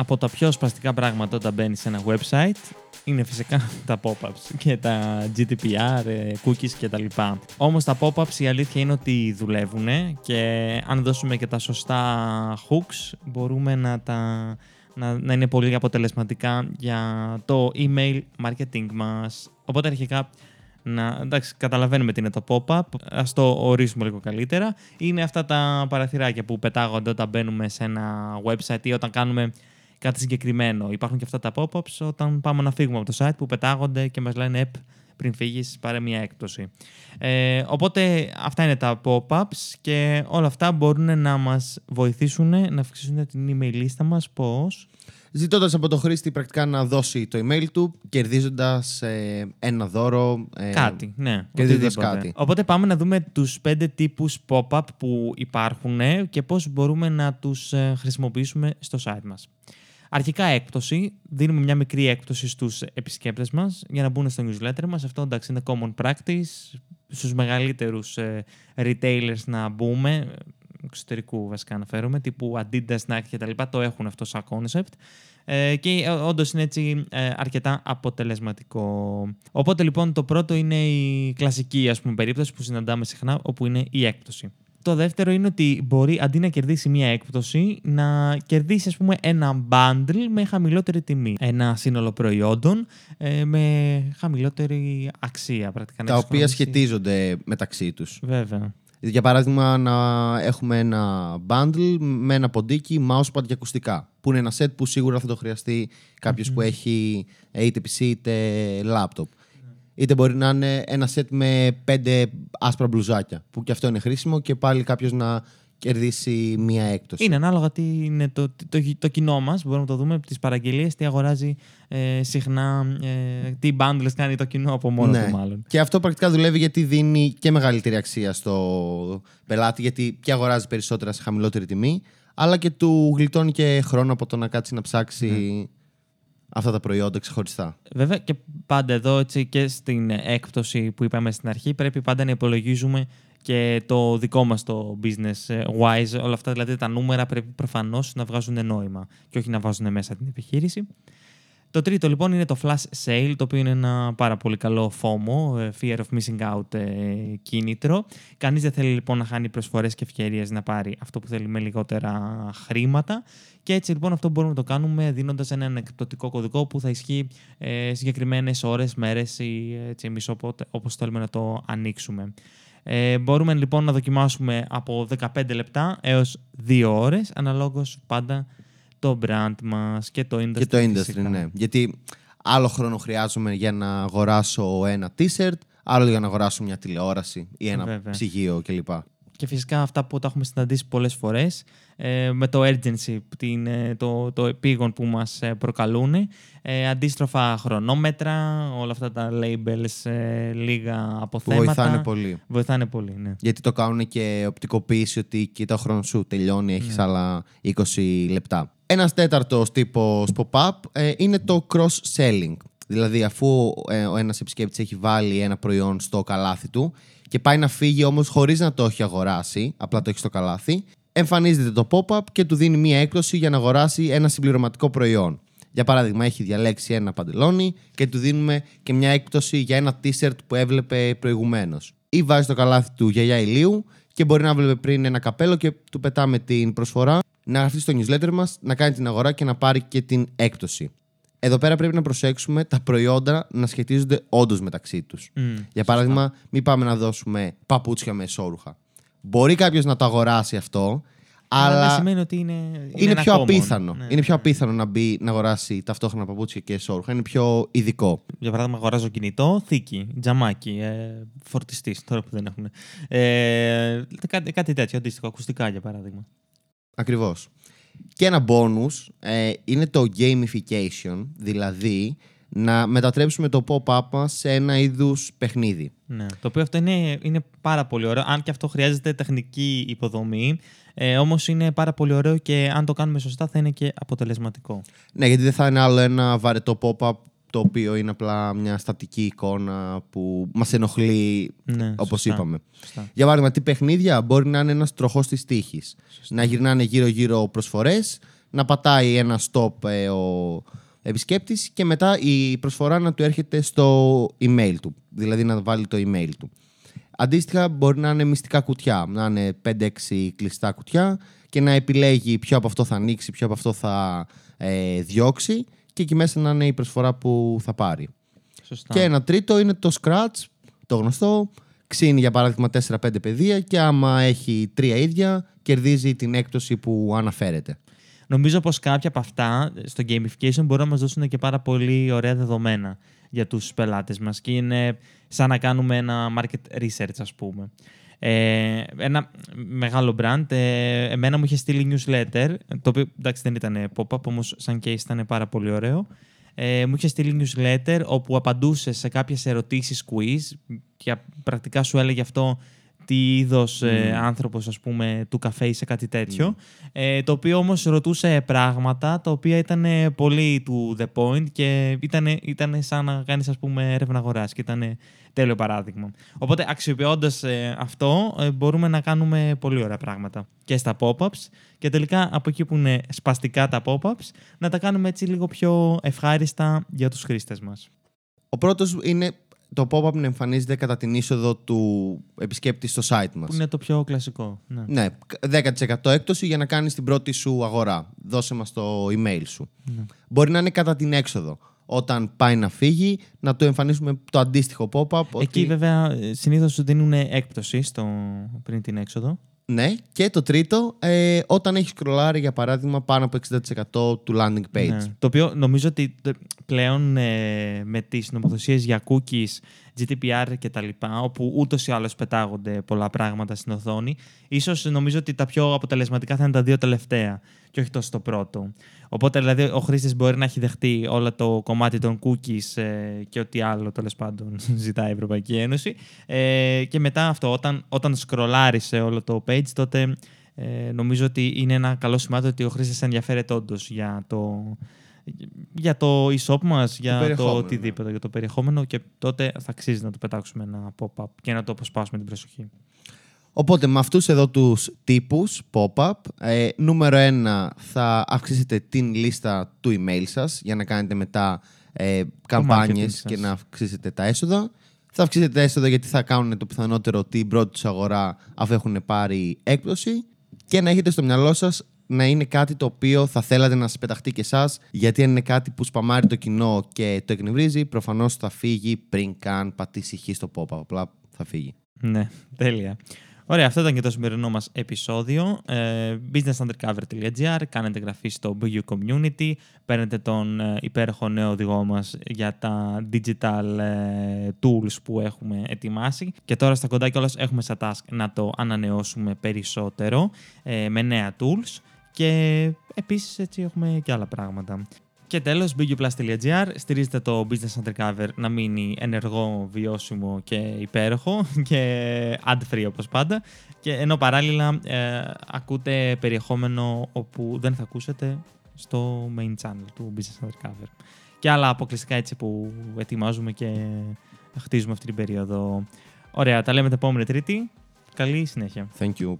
από τα πιο σπαστικά πράγματα όταν μπαίνεις σε ένα website είναι φυσικά τα pop-ups και τα GDPR, ε, cookies κτλ. Όμως τα pop-ups η αλήθεια είναι ότι δουλεύουν και αν δώσουμε και τα σωστά hooks μπορούμε να τα να, να είναι πολύ αποτελεσματικά για το email marketing μας. Οπότε αρχικά να, εντάξει, καταλαβαίνουμε τι είναι το pop-up, ας το ορίσουμε λίγο καλύτερα. Είναι αυτά τα παραθυράκια που πετάγονται όταν μπαίνουμε σε ένα website ή όταν κάνουμε κάτι συγκεκριμένο. Υπάρχουν και αυτά τα pop-ups όταν πάμε να φύγουμε από το site που πετάγονται και μας λένε «Επ, πριν φύγεις, πάρε μια έκπτωση. Ε, οπότε αυτά είναι τα pop-ups και όλα αυτά μπορούν να μας βοηθήσουν να αυξήσουν την email λίστα μας πώς; Ζητώντας από τον χρήστη πρακτικά να δώσει το email του, κερδίζοντας ε, ένα δώρο. Ε, κάτι, ναι. Κερδίζοντας κάτι. Οπότε πάμε να δούμε τους πέντε τύπους pop-up που υπάρχουν και πώς μπορούμε να τους ε, χρησιμοποιήσουμε στο site μας. Αρχικά έκπτωση. Δίνουμε μια μικρή έκπτωση στους επισκέπτες μας για να μπουν στο newsletter μας. Αυτό εντάξει είναι common practice. Στους μεγαλύτερους ε, retailers να μπούμε εξωτερικού βασικά αναφέρομαι, τύπου Adidas, Nike κτλ. Το έχουν αυτό σαν concept. Ε, και ε, όντως είναι έτσι ε, αρκετά αποτελεσματικό. Οπότε λοιπόν το πρώτο είναι η κλασική ας πούμε, περίπτωση που συναντάμε συχνά, όπου είναι η έκπτωση. Το δεύτερο είναι ότι μπορεί αντί να κερδίσει μία έκπτωση, να κερδίσει ας πούμε, ένα bundle με χαμηλότερη τιμή. Ένα σύνολο προϊόντων ε, με χαμηλότερη αξία. Πρακτικά, Τα οποία σχετίζονται μεταξύ τους. Βέβαια. Για παράδειγμα, να έχουμε ένα bundle με ένα ποντίκι, mousepad και ακουστικά. Που είναι ένα set που σίγουρα θα το χρειαστεί που έχει είτε PC είτε laptop. Είτε μπορεί να είναι ένα set με πέντε άσπρα μπλουζάκια. Που και αυτό είναι χρήσιμο και πάλι κάποιος να κερδίσει μία έκπτωση. Είναι ανάλογα τι είναι το, το, το, το κοινό μας. Μπορούμε να το δούμε τις παραγγελίες, τι αγοράζει ε, συχνά, ε, τι bundles κάνει το κοινό από μόνο ναι. του, μάλλον. Και αυτό πρακτικά δουλεύει γιατί δίνει και μεγαλύτερη αξία στο πελάτη, γιατί και αγοράζει περισσότερα σε χαμηλότερη τιμή, αλλά και του γλιτώνει και χρόνο από το να κάτσει να ψάξει. Ναι. Αυτά τα προϊόντα ξεχωριστά. Βέβαια και πάντα εδώ έτσι και στην έκπτωση που είπαμε στην αρχή πρέπει πάντα να υπολογίζουμε και το δικό μας το business ε, wise, όλα αυτά δηλαδή τα νούμερα πρέπει προφανώς να βγάζουν νόημα και όχι να βάζουν μέσα την επιχείρηση. Το τρίτο λοιπόν είναι το flash sale, το οποίο είναι ένα πάρα πολύ καλό FOMO, ε, fear of missing out ε, κίνητρο. Κανείς δεν θέλει λοιπόν να χάνει προσφορές και ευκαιρίες να πάρει αυτό που θέλει με λιγότερα χρήματα. Και έτσι λοιπόν αυτό μπορούμε να το κάνουμε δίνοντας έναν εκπτωτικό κωδικό που θα ισχύει ε, συγκεκριμένες ώρες, μέρες ή έτσι, εμείς όπως θέλουμε να το ανοίξουμε. Ε, μπορούμε λοιπόν να δοκιμάσουμε από 15 λεπτά έως 2 ώρες, αναλόγως πάντα το brand μας και το industry. Και το industry, ναι. Γιατί άλλο χρόνο χρειάζομαι για να αγοράσω ένα t-shirt, άλλο για να αγοράσω μια τηλεόραση ή ένα Βέβαια. ψυγείο κλπ. Και φυσικά αυτά που τα έχουμε συναντήσει πολλές φορές ε, με το urgency, την, το, το επίγον που μας ε, προκαλούν. Ε, αντίστροφα χρονόμετρα, όλα αυτά τα labels, ε, λίγα αποθέματα. Βοηθάνε πολύ. Βοηθάνε πολύ, ναι. Γιατί το κάνουν και οπτικοποίηση ότι κοίτα ο χρόνος σου τελειώνει, έχεις ναι. άλλα 20 λεπτά. Ένας τέταρτος τύπος pop-up ε, είναι το cross-selling. Δηλαδή, αφού ε, ο ένας επισκέπτης έχει βάλει ένα προϊόν στο καλάθι του και πάει να φύγει όμως χωρίς να το έχει αγοράσει, απλά το έχει στο καλάθι, εμφανίζεται το pop-up και του δίνει μία έκπτωση για να αγοράσει ένα συμπληρωματικό προϊόν. Για παράδειγμα, έχει διαλέξει ένα παντελόνι και του δίνουμε και μια έκπτωση για ένα t-shirt που έβλεπε προηγουμένως. Ή βάζει το καλάθι του γιαγιά ηλίου και μπορεί να βλέπει πριν ένα καπέλο και του πετάμε την προσφορά να γραφτεί στο newsletter μας, να κάνει την αγορά και να πάρει και την έκπτωση. Εδώ πέρα πρέπει να προσέξουμε τα προϊόντα να σχετίζονται όντως μεταξύ τους. Για παράδειγμα, μην πάμε να δώσουμε παπούτσια με εσόρουχα. Μπορεί κάποιος να το αγοράσει αυτό, αλλά. δεν σημαίνει ότι είναι. Είναι, είναι πιο απίθανο. Ναι, είναι πιο ναι. απίθανο να μπει να αγοράσει ταυτόχνα παπούτσια και εσόρουχα. Είναι πιο ειδικό. Για παράδειγμα, αγοράζω κινητό, θήκη, τζαμάκι, ε, φορτιστής, τώρα που δεν έχουν. Ε, κάτι, κάτι τέτοιο, αντίστοιχο, ακουστικά για παράδειγμα. Ακριβώς. Και ένα bonus ε, είναι το gamification, δηλαδή να μετατρέψουμε το pop-up μας σε ένα είδους παιχνίδι. Ναι, το οποίο αυτό είναι, είναι πάρα πολύ ωραίο, αν και αυτό χρειάζεται τεχνική υποδομή, ε, όμως είναι πάρα πολύ ωραίο και αν το κάνουμε σωστά θα είναι και αποτελεσματικό. Ναι, γιατί δεν θα είναι άλλο ένα βαρετό pop-up το οποίο είναι απλά μια στατική εικόνα που μας ενοχλεί ναι, όπως είπαμε. Για παράδειγμα, τι παιχνίδια μπορεί να είναι ένας τροχός της τύχης. Να γυρνάνε γύρω-γύρω προσφορές να πατάει ένα stop ε, ο επισκέπτης και μετά η προσφορά να του έρχεται στο email του, δηλαδή να βάλει το email του. Αντίστοιχα μπορεί να είναι μυστικά κουτιά, να είναι 5-6 κλειστά κουτιά και να επιλέγει ποιο από αυτό θα ανοίξει, ποιο από αυτό θα ε, διώξει και εκεί μέσα να είναι η προσφορά που θα πάρει. Σωστά. Και ένα τρίτο είναι το scratch, το γνωστό. Ξύνει για παράδειγμα 4-5 παιδεία και άμα έχει τρία ίδια, κερδίζει την έκπτωση που αναφέρεται. Νομίζω πως κάποια από αυτά στο gamification μπορούν να μας δώσουν και πάρα πολύ ωραία δεδομένα για τους πελάτες μας και είναι σαν να κάνουμε ένα market research ας πούμε. Ε, ένα μεγάλο brand, ε, εμένα μου είχε στείλει newsletter, το οποίο εντάξει δεν ήταν pop-up, όμως σαν case ήταν πάρα πολύ ωραίο. Ε, μου είχε στείλει newsletter όπου απαντούσε σε κάποιες ερωτήσεις quiz και πρακτικά σου έλεγε αυτό τι είδος ε, άνθρωπος ας πούμε του καφέ ή σε κάτι τέτοιο ε, το οποίο όμως ρωτούσε πράγματα τα οποία ήταν ε, πολύ του the point και ήταν, ήταν σαν να κάνεις ας πούμε έρευνα αγοράς και ήταν τέλειο παράδειγμα. Οπότε αξιοποιώντας ε, αυτό ε, μπορούμε να κάνουμε πολύ ωραία πράγματα και στα pop-ups και τελικά από εκεί που είναι σπαστικά τα pop-ups να τα κάνουμε έτσι λίγο πιο ευχάριστα για τους χρήστες μας. Ο πρώτος είναι το pop-up να εμφανίζεται κατά την είσοδο του επισκέπτη στο site μας. Που είναι το πιο κλασικό. Ναι. Ναι, 10% έκπτωση για να κάνεις την πρώτη σου αγορά. Δώσε μας το email σου. Ναι. Μπορεί να είναι κατά την έξοδο. Όταν πάει να φύγει, να του εμφανίσουμε το αντίστοιχο pop-up. Εκεί ότι... βέβαια συνήθως σου δίνουν έκπτωση στο... πριν την έξοδο. Ναι, και το τρίτο, ε, όταν έχεις σκρολάρει για παράδειγμα πάνω από 60% του landing page. Ναι. Το οποίο νομίζω ότι τε- πλέον ε, με τις νομοθεσίες για cookies, GDPR και τα λοιπά, όπου ούτως ή άλλως πετάγονται πολλά πράγματα στην οθόνη, ίσως νομίζω ότι τα πιο αποτελεσματικά θα είναι τα δύο τελευταία και όχι τόσο το πρώτο. Οπότε δηλαδή ο χρήστης μπορεί να έχει δεχτεί όλο το κομμάτι των cookies ε, και ό,τι άλλο τέλος πάντων ζητάει η Ευρωπαϊκή Ένωση ε, και μετά αυτό όταν, όταν σκρολάρει σε όλο το page τότε ε, νομίζω ότι είναι ένα καλό σημάδι ότι ο χρήστης ενδιαφέρεται όντως για το, για το e-shop μας, για το, περιεχόμενο, οτιδήποτε, για το περιεχόμενο και τότε θα αξίζει να το πετάξουμε ένα pop-up και να το αποσπάσουμε την προσοχή. Οπότε με αυτούς εδώ τους τύπους pop-up, ε, νούμερο ένα θα αυξήσετε την λίστα του email σας για να κάνετε μετά ε, καμπάνιες σας. και να αυξήσετε τα έσοδα. Θα αυξήσετε τα έσοδα γιατί θα κάνουν το πιθανότερο την πρώτη τους αγορά αφού έχουν πάρει έκπτωση και να έχετε στο μυαλό σας να είναι κάτι το οποίο θα θέλατε να σας πεταχτεί και εσάς, γιατί αν είναι κάτι που σπαμάρει το κοινό και το εκνευρίζει, προφανώς θα φύγει πριν καν πατήσει χ στο pop-up. Απλά θα φύγει. Ναι, τέλεια. Ωραία, αυτό ήταν και το σημερινό μας επεισόδιο. Ε, businessundercover.gr, κάνετε εγγραφή στο BU Community, παίρνετε τον ε, υπέροχο νέο οδηγό μας για τα digital ε, tools που έχουμε ετοιμάσει και τώρα στα κοντά κιόλας έχουμε σαν task να το ανανεώσουμε περισσότερο ε, με νέα tools και επίσης έτσι έχουμε και άλλα πράγματα. Και τέλος, biguplus.gr στηρίζετε το Business Undercover να μείνει ενεργό, βιώσιμο και υπέροχο και ad-free όπως πάντα. Και ενώ παράλληλα ε, ακούτε περιεχόμενο όπου δεν θα ακούσετε στο main channel του Business Undercover. Και άλλα αποκλειστικά έτσι που ετοιμάζουμε και χτίζουμε αυτή την περίοδο. Ωραία, τα λέμε την επόμενη Τρίτη. Καλή συνέχεια. Thank you.